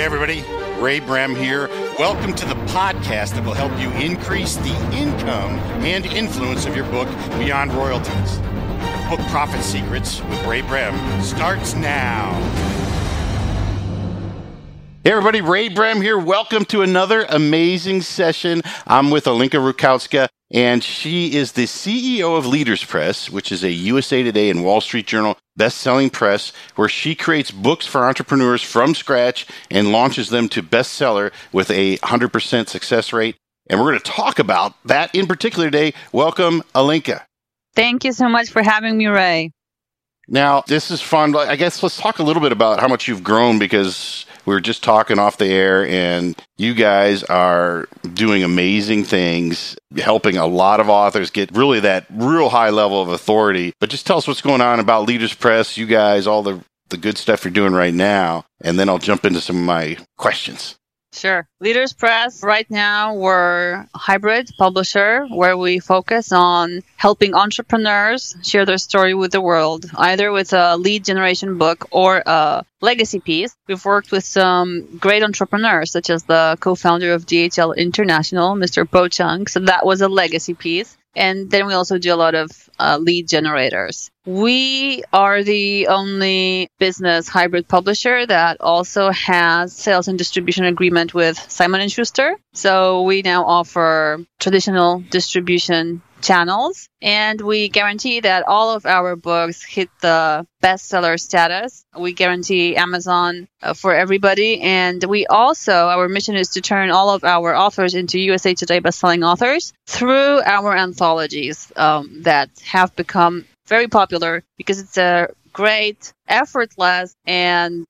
Hey, everybody. Ray Brehm here. Welcome to the podcast that will help you increase the income and influence of your book beyond royalties. Book Profit Secrets with Ray Brehm starts now. Hey everybody, Ray Brehm here. Welcome to another amazing session. I'm with Alinka Rutkowska, and she is the CEO of Leaders Press, which is a USA Today and Wall Street Journal best-selling press where she creates books for entrepreneurs from scratch and launches them to bestseller with a 100% success rate. And we're going to talk about that in particular today. Welcome, Alinka. Thank you so much for having me, Ray. Now, this is fun. I guess let's talk a little bit about how much you've grown because we were just talking off the air and you guys are doing amazing things, helping a lot of authors get really that real high level of authority. But just tell us what's going on about Leaders Press, you guys, all the the good stuff you're doing right now, and then I'll jump into some of my questions. Sure. Leaders Press, right now, we're hybrid publisher where we focus on helping entrepreneurs share their story with the world, either with a lead generation book or a legacy piece. We've worked with some great entrepreneurs, such as the co founder of DHL International, Mr. Po Chung. So that was a legacy piece. And then we also do a lot of uh, lead generators. We are the only business hybrid publisher that also has sales and distribution agreement with Simon and Schuster. So we now offer traditional distribution channels and we guarantee that all of our books hit the bestseller status. We guarantee Amazon uh, for everybody and we also our mission is to turn all of our authors into USA Today bestselling authors through our anthologies um, that have become very popular because it's a great, effortless, and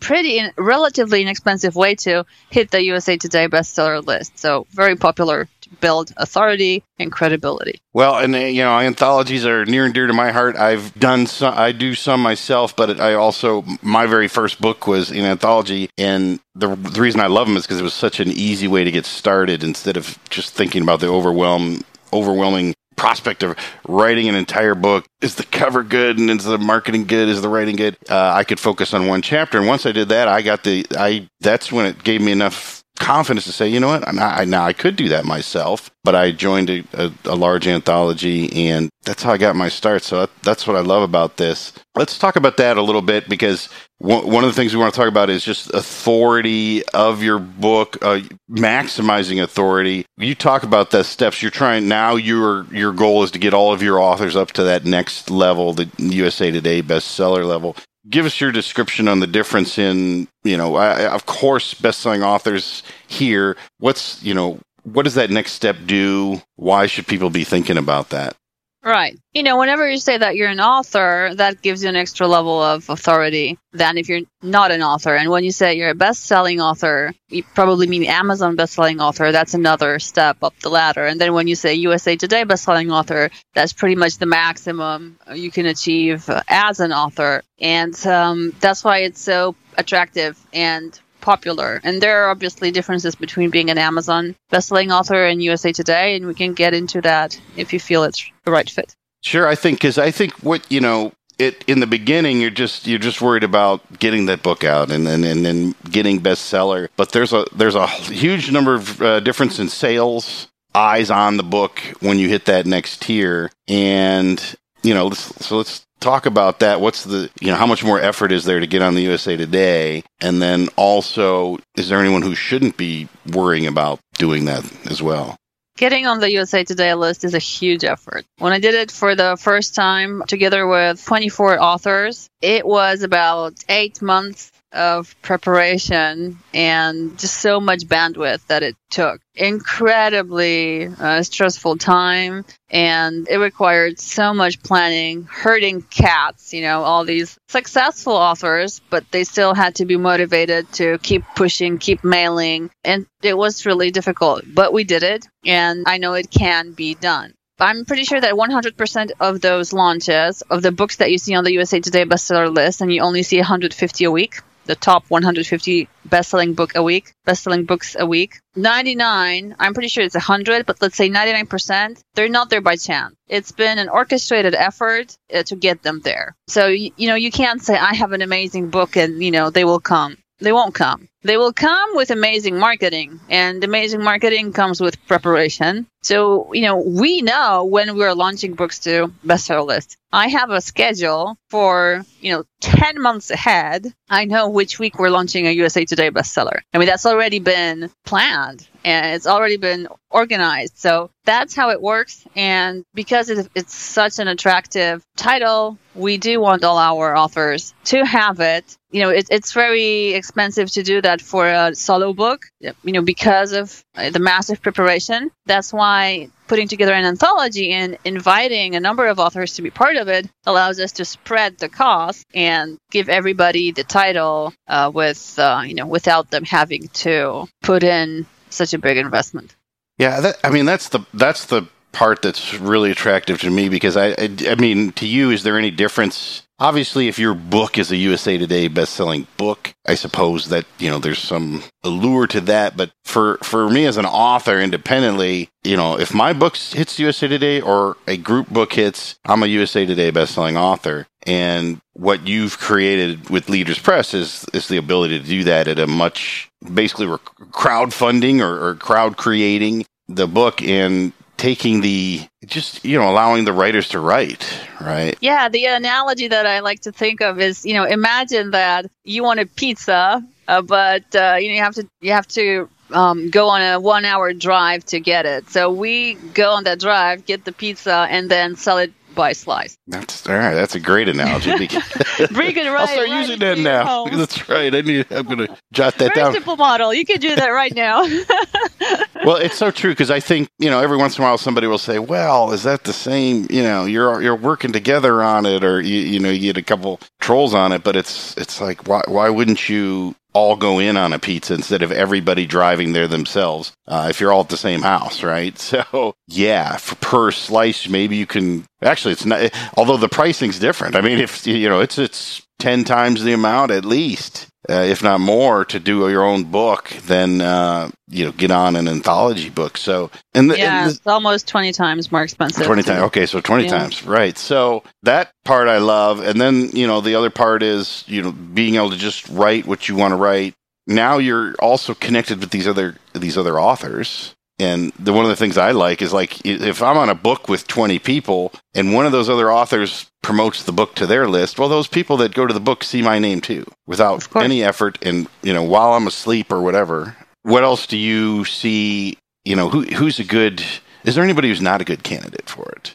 pretty in, relatively inexpensive way to hit the USA Today bestseller list. So very popular to build authority and credibility. Well, and uh, you know, anthologies are near and dear to my heart. I've done some, I do some myself, but I also my very first book was an anthology, and the, the reason I love them is because it was such an easy way to get started instead of just thinking about the overwhelm overwhelming prospect of writing an entire book. Is the cover good and is the marketing good? Is the writing good? Uh, I could focus on one chapter, and once I did that, I got the I. That's when it gave me enough confidence to say, you know what, I, now I could do that myself. But I joined a, a, a, large anthology, and that's how I got my start. So that, that's what I love about this. Let's talk about that a little bit because one, one of the things we want to talk about is just authority of your book, uh, maximizing authority. You talk about the steps you're trying now. Your your goal is to get all of your authors up to that next level, the USA Today bestseller level give us your description on the difference in you know I, of course best-selling authors here what's you know what does that next step do why should people be thinking about that Right. You know, whenever you say that you're an author, that gives you an extra level of authority than if you're not an author. And when you say you're a best-selling author, you probably mean Amazon best-selling author. That's another step up the ladder. And then when you say USA Today best-selling author, that's pretty much the maximum you can achieve as an author. And um, that's why it's so attractive and popular. And there are obviously differences between being an Amazon bestselling author and USA Today, and we can get into that if you feel it's the right fit. Sure, I think because I think what you know it in the beginning you're just you're just worried about getting that book out and then and, then getting bestseller. But there's a there's a huge number of uh, difference in sales eyes on the book when you hit that next tier and you know let's, so let's talk about that. What's the, you know, how much more effort is there to get on the USA Today? And then also, is there anyone who shouldn't be worrying about doing that as well? Getting on the USA Today list is a huge effort. When I did it for the first time together with 24 authors, it was about eight months of preparation and just so much bandwidth that it took. Incredibly uh, stressful time, and it required so much planning, herding cats, you know, all these successful authors, but they still had to be motivated to keep pushing, keep mailing, and it was really difficult. But we did it, and I know it can be done. I'm pretty sure that 100% of those launches of the books that you see on the USA Today bestseller list, and you only see 150 a week, the top 150 best-selling book a week, best-selling books a week. 99, I'm pretty sure it's 100, but let's say 99%, they're not there by chance. It's been an orchestrated effort uh, to get them there. So, you, you know, you can't say, I have an amazing book and, you know, they will come. They won't come. They will come with amazing marketing, and amazing marketing comes with preparation. So, you know, we know when we're launching books to bestseller list. I have a schedule for, you know, 10 months ahead. I know which week we're launching a USA Today bestseller. I mean, that's already been planned and it's already been organized. So that's how it works. And because it's such an attractive title, we do want all our authors to have it. You know, it, it's very expensive to do that for a solo book, you know, because of the massive preparation. That's why putting together an anthology and inviting a number of authors to be part of it allows us to spread the cost and give everybody the title uh, with, uh, you know, without them having to put in such a big investment. Yeah, that, I mean that's the that's the part that's really attractive to me because I, I, I mean to you is there any difference? Obviously if your book is a USA Today best-selling book I suppose that you know there's some allure to that. But for for me as an author independently you know if my book hits USA Today or a group book hits I'm a USA Today best-selling author. And what you've created with Leaders Press is is the ability to do that at a much basically we're crowdfunding or, or crowd creating the book. And taking the just you know allowing the writers to write right? Yeah the analogy that i like to think of is you know imagine that you want a pizza uh, but uh, you know you have to you have to um, go on a one hour drive to get it. So we go on that drive get the pizza and then sell it by slice. That's all right. That's a great analogy. Bring it right. I'll start right using that now. That's right. I need. I'm going to jot that Very down. Simple model. You can do that right now. well, it's so true because I think you know every once in a while somebody will say, "Well, is that the same?" You know, you're you're working together on it, or you you know you get a couple trolls on it, but it's it's like why why wouldn't you all go in on a pizza instead of everybody driving there themselves uh, if you're all at the same house right? So yeah for per slice maybe you can actually it's not although the pricing's different. I mean if you know it's it's 10 times the amount at least uh, if not more, to do your own book than uh, you know get on an anthology book. So and the, yeah, and the, it's almost twenty times more expensive. Twenty times, okay, so twenty yeah. times, right? So that part I love, and then you know the other part is you know being able to just write what you want to write. Now you're also connected with these other these other authors and the, one of the things I like is like if I'm on a book with 20 people and one of those other authors promotes the book to their list, well, those people that go to the book see my name too without any effort. And, you know, while I'm asleep or whatever, what else do you see? You know, who, who's a good, is there anybody who's not a good candidate for it?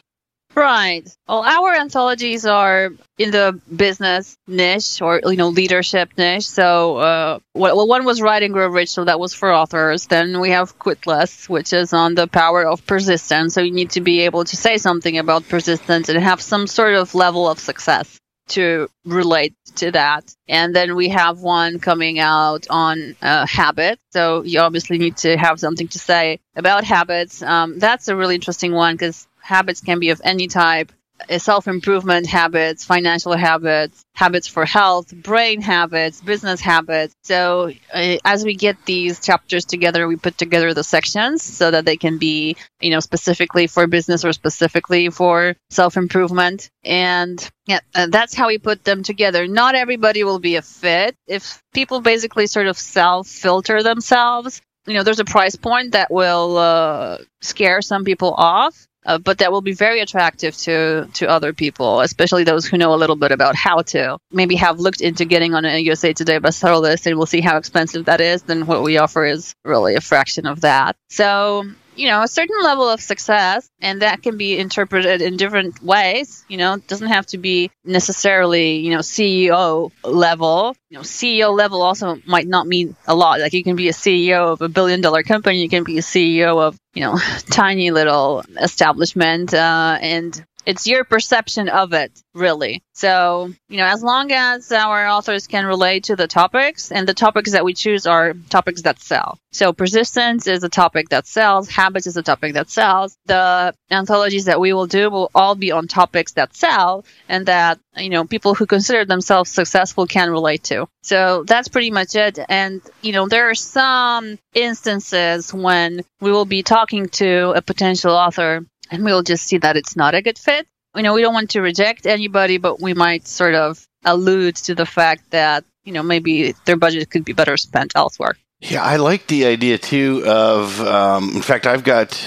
Right. Well, our anthologies are in the business niche or you know leadership niche. So, uh, well, one was Writing Grow Rich, so that was for authors. Then we have Quit Less, which is on the power of persistence. So you need to be able to say something about persistence and have some sort of level of success to relate to that. And then we have one coming out on uh, habits. So you obviously need to have something to say about habits. Um, that's a really interesting one because habits can be of any type uh, self improvement habits, financial habits, habits for health, brain habits, business habits. So, uh, as we get these chapters together, we put together the sections so that they can be, you know, specifically for business or specifically for self improvement. And yeah, uh, that's how we put them together. Not everybody will be a fit. If people basically sort of self filter themselves, you know, there's a price point that will uh, scare some people off uh, but that will be very attractive to to other people, especially those who know a little bit about how to maybe have looked into getting on a USA Today bestseller list and we'll see how expensive that is. Then what we offer is really a fraction of that. So you know, a certain level of success, and that can be interpreted in different ways. You know, it doesn't have to be necessarily, you know, CEO level. You know, CEO level also might not mean a lot. Like you can be a CEO of a billion dollar company, you can be a CEO of, you know, tiny little establishment, uh, and it's your perception of it, really. So, you know, as long as our authors can relate to the topics, and the topics that we choose are topics that sell. So, persistence is a topic that sells, habits is a topic that sells. The anthologies that we will do will all be on topics that sell and that, you know, people who consider themselves successful can relate to. So, that's pretty much it. And, you know, there are some instances when we will be talking to a potential author and we'll just see that it's not a good fit. You know, we don't want to reject anybody, but we might sort of allude to the fact that you know, maybe their budget could be better spent elsewhere. Yeah, I like the idea too of, um, in fact, I've got,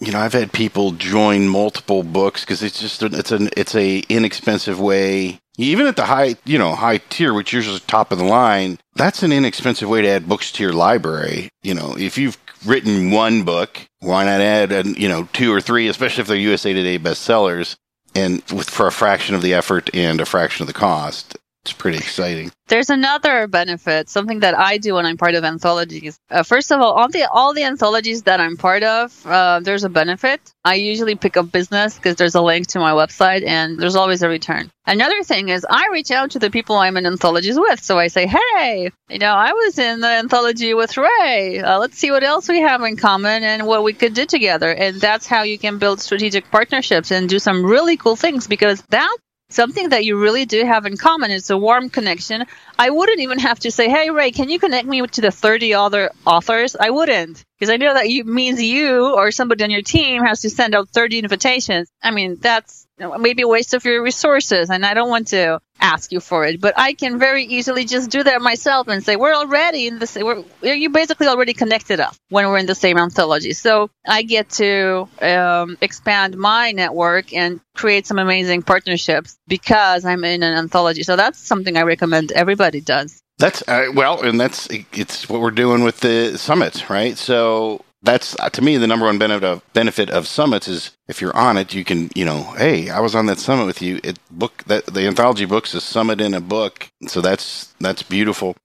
you know, I've had people join multiple books because it's just, it's an, it's a inexpensive way. Even at the high, you know, high tier, which yours is top of the line, that's an inexpensive way to add books to your library. You know, if you've written one book, why not add, you know, two or three, especially if they're USA Today bestsellers, and with, for a fraction of the effort and a fraction of the cost. It's pretty exciting. There's another benefit, something that I do when I'm part of anthologies. Uh, first of all, all the all the anthologies that I'm part of, uh, there's a benefit. I usually pick up business because there's a link to my website, and there's always a return. Another thing is I reach out to the people I'm in anthologies with, so I say, "Hey, you know, I was in the anthology with Ray. Uh, let's see what else we have in common and what we could do together." And that's how you can build strategic partnerships and do some really cool things because that something that you really do have in common is a warm connection. I wouldn't even have to say, "Hey Ray, can you connect me to the 30 other authors?" I wouldn't, because I know that you means you or somebody on your team has to send out 30 invitations. I mean, that's maybe a waste of your resources, and I don't want to ask you for it. But I can very easily just do that myself and say we're already in the same. We're, you basically already connected us when we're in the same anthology. So I get to um, expand my network and create some amazing partnerships because I'm in an anthology. So that's something I recommend everybody does. That's uh, well, and that's it's what we're doing with the summit, right? So that's uh, to me the number one benefit of benefit of summits is if you're on it, you can you know, hey, I was on that summit with you. It book that the anthology books is summit in a book, so that's that's beautiful.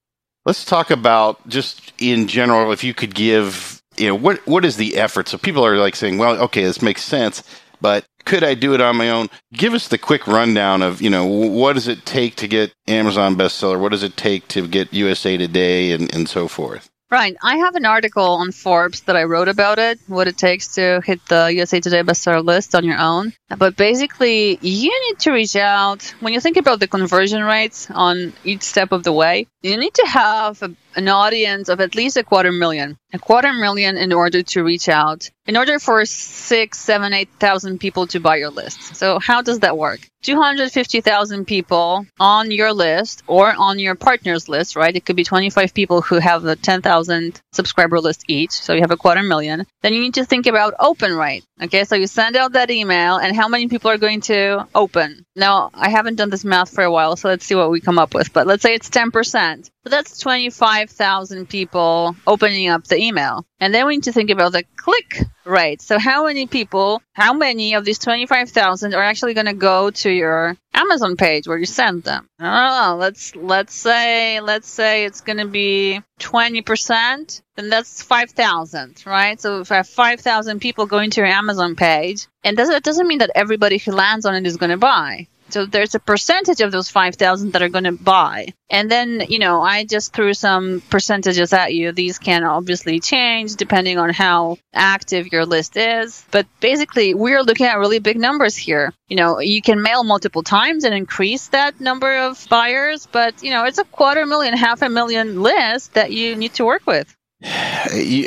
Let's talk about just in general, if you could give, you know, what what is the effort? So people are like saying, well, okay, this makes sense, but could I do it on my own? Give us the quick rundown of, you know, what does it take to get Amazon bestseller? What does it take to get USA Today and, and so forth? Right. I have an article on Forbes that I wrote about it, what it takes to hit the USA Today bestseller list on your own. But basically, you need to reach out. When you think about the conversion rates on each step of the way, you need to have a, an audience of at least a quarter million. A quarter million in order to reach out, in order for six, seven, eight thousand people to buy your list. So, how does that work? 250,000 people on your list or on your partner's list, right? It could be 25 people who have a 10,000 subscriber list each. So you have a quarter million. Then you need to think about open rate. Okay. So you send out that email and how many people are going to open. Now, I haven't done this math for a while. So let's see what we come up with. But let's say it's 10%. So that's 25,000 people opening up the email. And then we need to think about the click rate. So how many people, how many of these 25,000 are actually going to go to your Amazon page where you send them? I don't know. Let's, let's say, let's say it's going to be 20%. Then that's 5,000, right? So if I have 5,000 people going to your Amazon page, and that doesn't mean that everybody who lands on it is going to buy. So there's a percentage of those 5,000 that are going to buy. And then, you know, I just threw some percentages at you. These can obviously change depending on how active your list is. But basically, we're looking at really big numbers here. You know, you can mail multiple times and increase that number of buyers, but, you know, it's a quarter million, half a million list that you need to work with.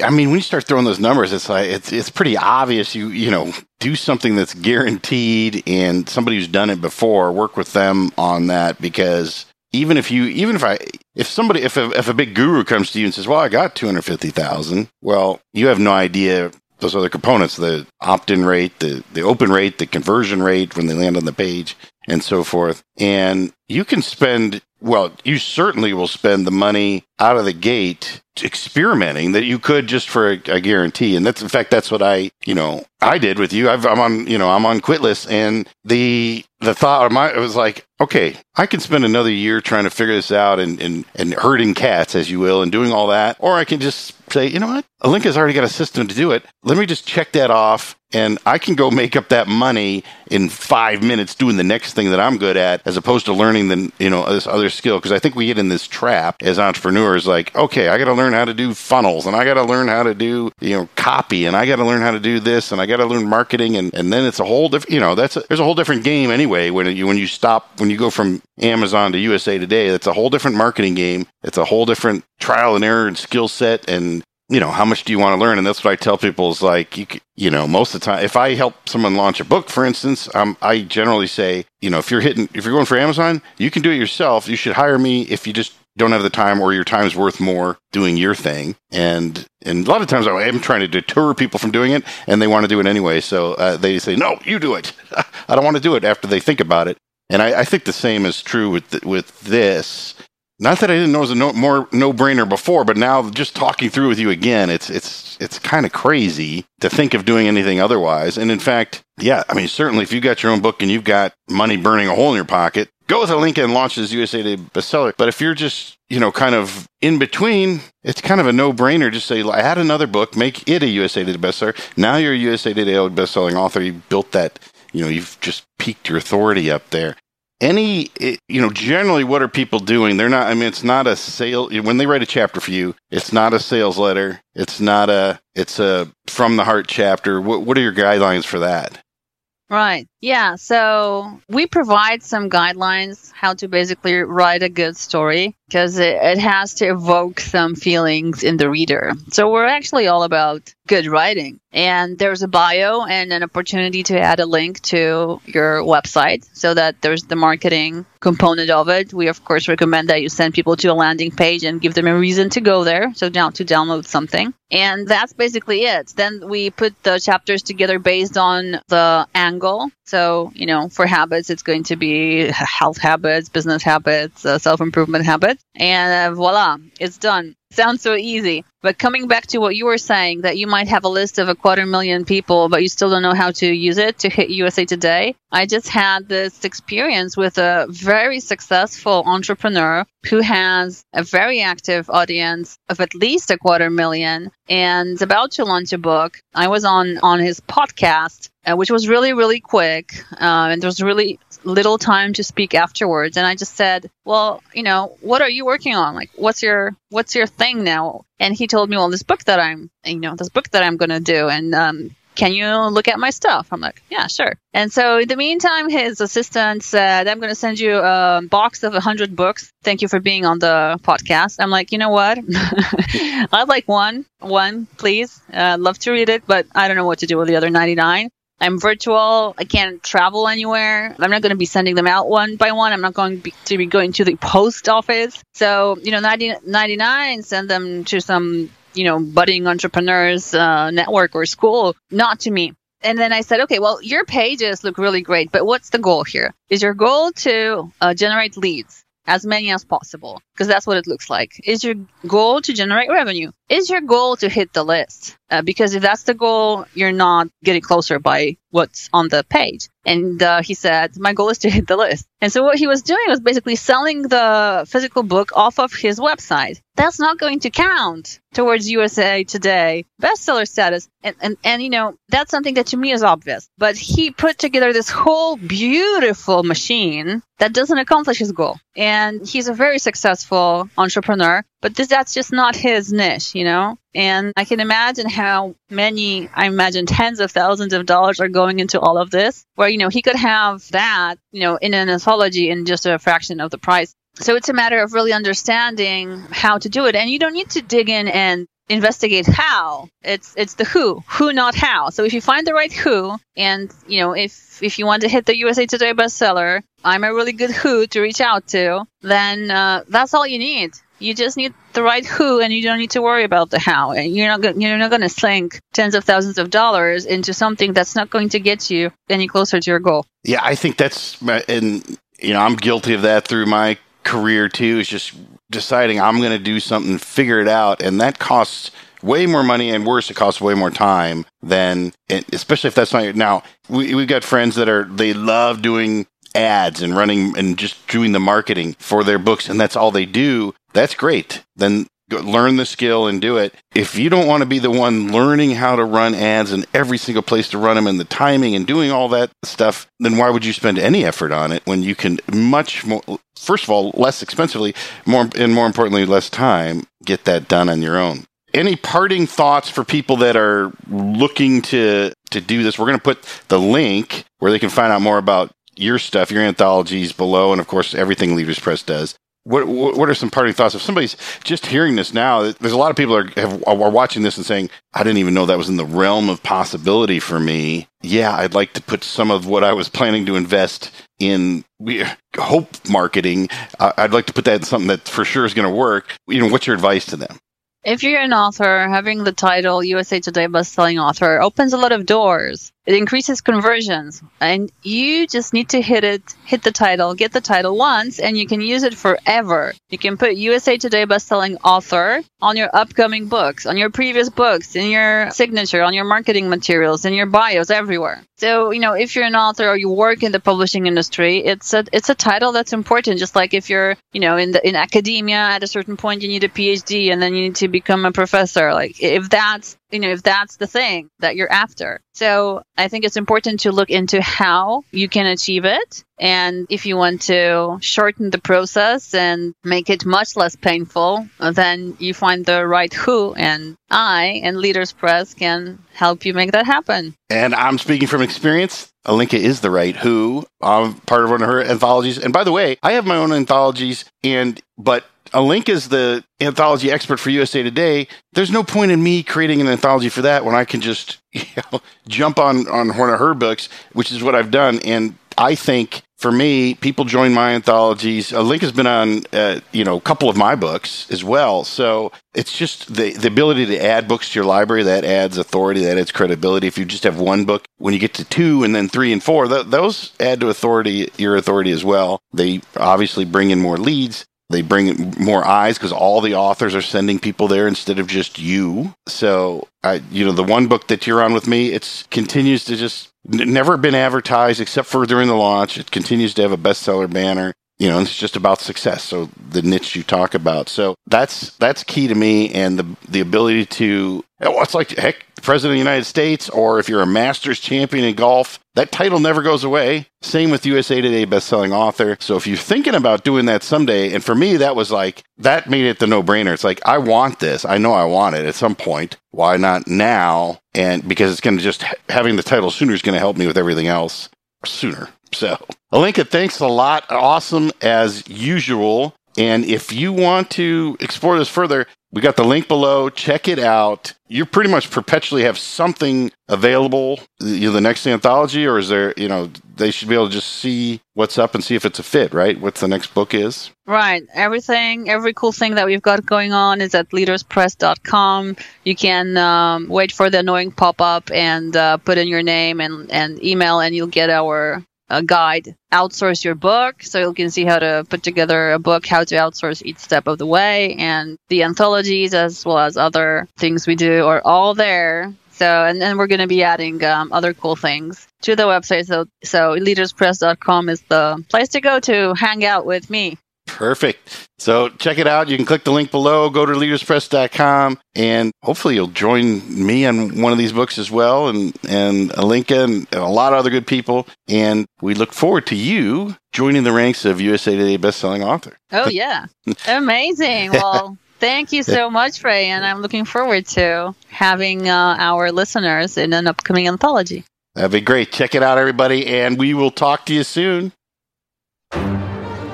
I mean, when you start throwing those numbers, it's like it's it's pretty obvious. You you know do something that's guaranteed, and somebody who's done it before, work with them on that because even if you even if I if somebody if a, if a big guru comes to you and says, "Well, I got two hundred fifty thousand, well, you have no idea those other components the opt-in rate the the open rate the conversion rate when they land on the page and so forth and you can spend well, you certainly will spend the money out of the gate experimenting that you could just for a, a guarantee. And that's, in fact, that's what I, you know, I did with you. i am on, you know, I'm on Quitlist and the, the thought of my, it was like, okay, I can spend another year trying to figure this out and, and, and herding cats, as you will, and doing all that. Or I can just say, you know what? Alinka's already got a system to do it. Let me just check that off and I can go make up that money in five minutes doing the next thing that I'm good at, as opposed to learning the you know this other skill. Because I think we get in this trap as entrepreneurs, like, okay, I got to learn how to do funnels, and I got to learn how to do you know copy, and I got to learn how to do this, and I got to learn marketing, and, and then it's a whole different you know that's a, there's a whole different game anyway when you when you stop when you go from Amazon to USA Today. It's a whole different marketing game. It's a whole different trial and error and skill set and you know, how much do you want to learn? And that's what I tell people is like, you, you know, most of the time, if I help someone launch a book, for instance, um, I generally say, you know, if you're hitting, if you're going for Amazon, you can do it yourself. You should hire me if you just don't have the time or your time's worth more doing your thing. And and a lot of times I am trying to deter people from doing it, and they want to do it anyway. So uh, they say, "No, you do it." I don't want to do it after they think about it. And I, I think the same is true with with this. Not that I didn't know it was a no, more no brainer before, but now just talking through with you again, it's it's it's kind of crazy to think of doing anything otherwise. And in fact, yeah, I mean, certainly if you got your own book and you've got money burning a hole in your pocket, go with Alinka and launch as USA Today bestseller. But if you're just you know kind of in between, it's kind of a no brainer. Just say, add another book, make it a USA Today bestseller. Now you're a USA Today bestselling author. You built that. You know, you've just peaked your authority up there any you know generally what are people doing? They're not i mean it's not a sale when they write a chapter for you it's not a sales letter it's not a it's a from the heart chapter. What, what are your guidelines for that? Right. Yeah. So we provide some guidelines how to basically write a good story because it, it has to evoke some feelings in the reader so we're actually all about good writing and there's a bio and an opportunity to add a link to your website so that there's the marketing component of it. We of course recommend that you send people to a landing page and give them a reason to go there, so down to download something. And that's basically it. Then we put the chapters together based on the angle. So, you know, for habits, it's going to be health habits, business habits, uh, self improvement habits. And uh, voila, it's done. Sounds so easy. But coming back to what you were saying, that you might have a list of a quarter million people, but you still don't know how to use it to hit USA Today. I just had this experience with a very successful entrepreneur who has a very active audience of at least a quarter million and about to launch a book. I was on, on his podcast, uh, which was really, really quick. Uh, and there was really little time to speak afterwards and i just said well you know what are you working on like what's your what's your thing now and he told me well this book that i'm you know this book that i'm going to do and um, can you look at my stuff? I'm like, yeah, sure. And so in the meantime, his assistant said, I'm going to send you a box of 100 books. Thank you for being on the podcast. I'm like, you know what? I'd like one, one, please. Uh, love to read it, but I don't know what to do with the other 99. I'm virtual. I can't travel anywhere. I'm not going to be sending them out one by one. I'm not going to be going to the post office. So, you know, 90, 99, send them to some, you know, budding entrepreneurs uh, network or school, not to me. And then I said, okay, well, your pages look really great, but what's the goal here? Is your goal to uh, generate leads? as many as possible because that's what it looks like. Is your goal to generate revenue? Is your goal to hit the list? Uh, because if that's the goal, you're not getting closer by what's on the page. And uh, he said, My goal is to hit the list. And so what he was doing was basically selling the physical book off of his website. That's not going to count towards USA Today bestseller status. And, and, and, you know, that's something that to me is obvious. But he put together this whole beautiful machine that doesn't accomplish his goal. And he's a very successful entrepreneur, but this, that's just not his niche, you know? And I can imagine how many, I imagine tens of thousands of dollars are going into all of this, where, you know, he could have that, you know, in an anthology in just a fraction of the price. So it's a matter of really understanding how to do it. And you don't need to dig in and investigate how. It's it's the who, who not how. So if you find the right who, and you know if if you want to hit the USA Today bestseller, I'm a really good who to reach out to. Then uh, that's all you need. You just need the right who, and you don't need to worry about the how. And you're not you're not going to sink tens of thousands of dollars into something that's not going to get you any closer to your goal. Yeah, I think that's and you know I'm guilty of that through my career too. Is just deciding I'm going to do something, figure it out, and that costs way more money and worse it costs way more time than especially if that's not your now we, we've got friends that are they love doing ads and running and just doing the marketing for their books and that's all they do, that's great. Then learn the skill and do it. If you don't want to be the one learning how to run ads in every single place to run them and the timing and doing all that stuff, then why would you spend any effort on it when you can much more, first of all, less expensively, more and more importantly, less time, get that done on your own. Any parting thoughts for people that are looking to to do this? We're going to put the link where they can find out more about your stuff, your anthologies below, and of course, everything Leaders Press does. What what are some parting thoughts? If somebody's just hearing this now, there's a lot of people are have, are watching this and saying, "I didn't even know that was in the realm of possibility for me." Yeah, I'd like to put some of what I was planning to invest in hope marketing. I'd like to put that in something that for sure is going to work. You know, what's your advice to them? If you're an author, having the title USA Today bestselling author opens a lot of doors. It increases conversions and you just need to hit it, hit the title, get the title once and you can use it forever. You can put USA Today bestselling author on your upcoming books, on your previous books, in your signature, on your marketing materials, in your bios, everywhere. So, you know, if you're an author or you work in the publishing industry, it's a, it's a title that's important. Just like if you're, you know, in the, in academia at a certain point, you need a PhD and then you need to become a professor. Like if that's you know, if that's the thing that you're after. So I think it's important to look into how you can achieve it. And if you want to shorten the process and make it much less painful, then you find the right who. And I and Leaders Press can help you make that happen. And I'm speaking from experience. Alinka is the right who. I'm part of one of her anthologies. And by the way, I have my own anthologies and but Alinka is the anthology expert for USA Today. There's no point in me creating an anthology for that when I can just you know, jump on on one of her books, which is what I've done. And I think for me, people join my anthologies. Alinka has been on, uh, you know, a couple of my books as well. So it's just the the ability to add books to your library that adds authority, that adds credibility. If you just have one book, when you get to two and then three and four, th- those add to authority, your authority as well. They obviously bring in more leads. They bring more eyes because all the authors are sending people there instead of just you. So, I, you know, the one book that you're on with me, it continues to just n- never been advertised except for during the launch. It continues to have a bestseller banner. You know, it's just about success. So the niche you talk about. So that's that's key to me, and the the ability to. Oh, it's like heck, President of the United States, or if you're a Masters champion in golf, that title never goes away. Same with USA Today bestselling author. So if you're thinking about doing that someday, and for me, that was like, that made it the no brainer. It's like, I want this. I know I want it at some point. Why not now? And because it's going to just, having the title sooner is going to help me with everything else sooner. So, Alinka, thanks a lot. Awesome as usual. And if you want to explore this further, we got the link below. Check it out. You pretty much perpetually have something available. You know, the next anthology, or is there? You know, they should be able to just see what's up and see if it's a fit, right? What the next book is. Right. Everything, every cool thing that we've got going on is at leaderspress.com. You can um, wait for the annoying pop up and uh, put in your name and, and email, and you'll get our a guide outsource your book so you can see how to put together a book how to outsource each step of the way and the anthologies as well as other things we do are all there. So and then we're going to be adding um, other cool things to the website. So so leaderspress.com is the place to go to hang out with me Perfect. So check it out. You can click the link below, go to leaderspress.com, and hopefully you'll join me on one of these books as well, and, and Alinka and a lot of other good people. And we look forward to you joining the ranks of USA Today bestselling author. Oh, yeah. Amazing. Well, thank you so much, Ray. And I'm looking forward to having uh, our listeners in an upcoming anthology. That'd be great. Check it out, everybody, and we will talk to you soon.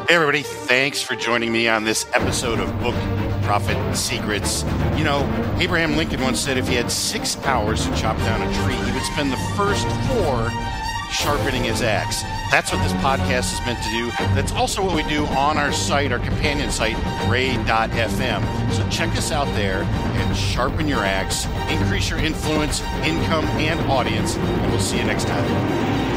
Everybody, thanks for joining me on this episode of Book Profit Secrets. You know, Abraham Lincoln once said if he had six hours to chop down a tree, he would spend the first four sharpening his axe. That's what this podcast is meant to do. That's also what we do on our site, our companion site, ray.fm. So check us out there and sharpen your axe, increase your influence, income, and audience, and we'll see you next time.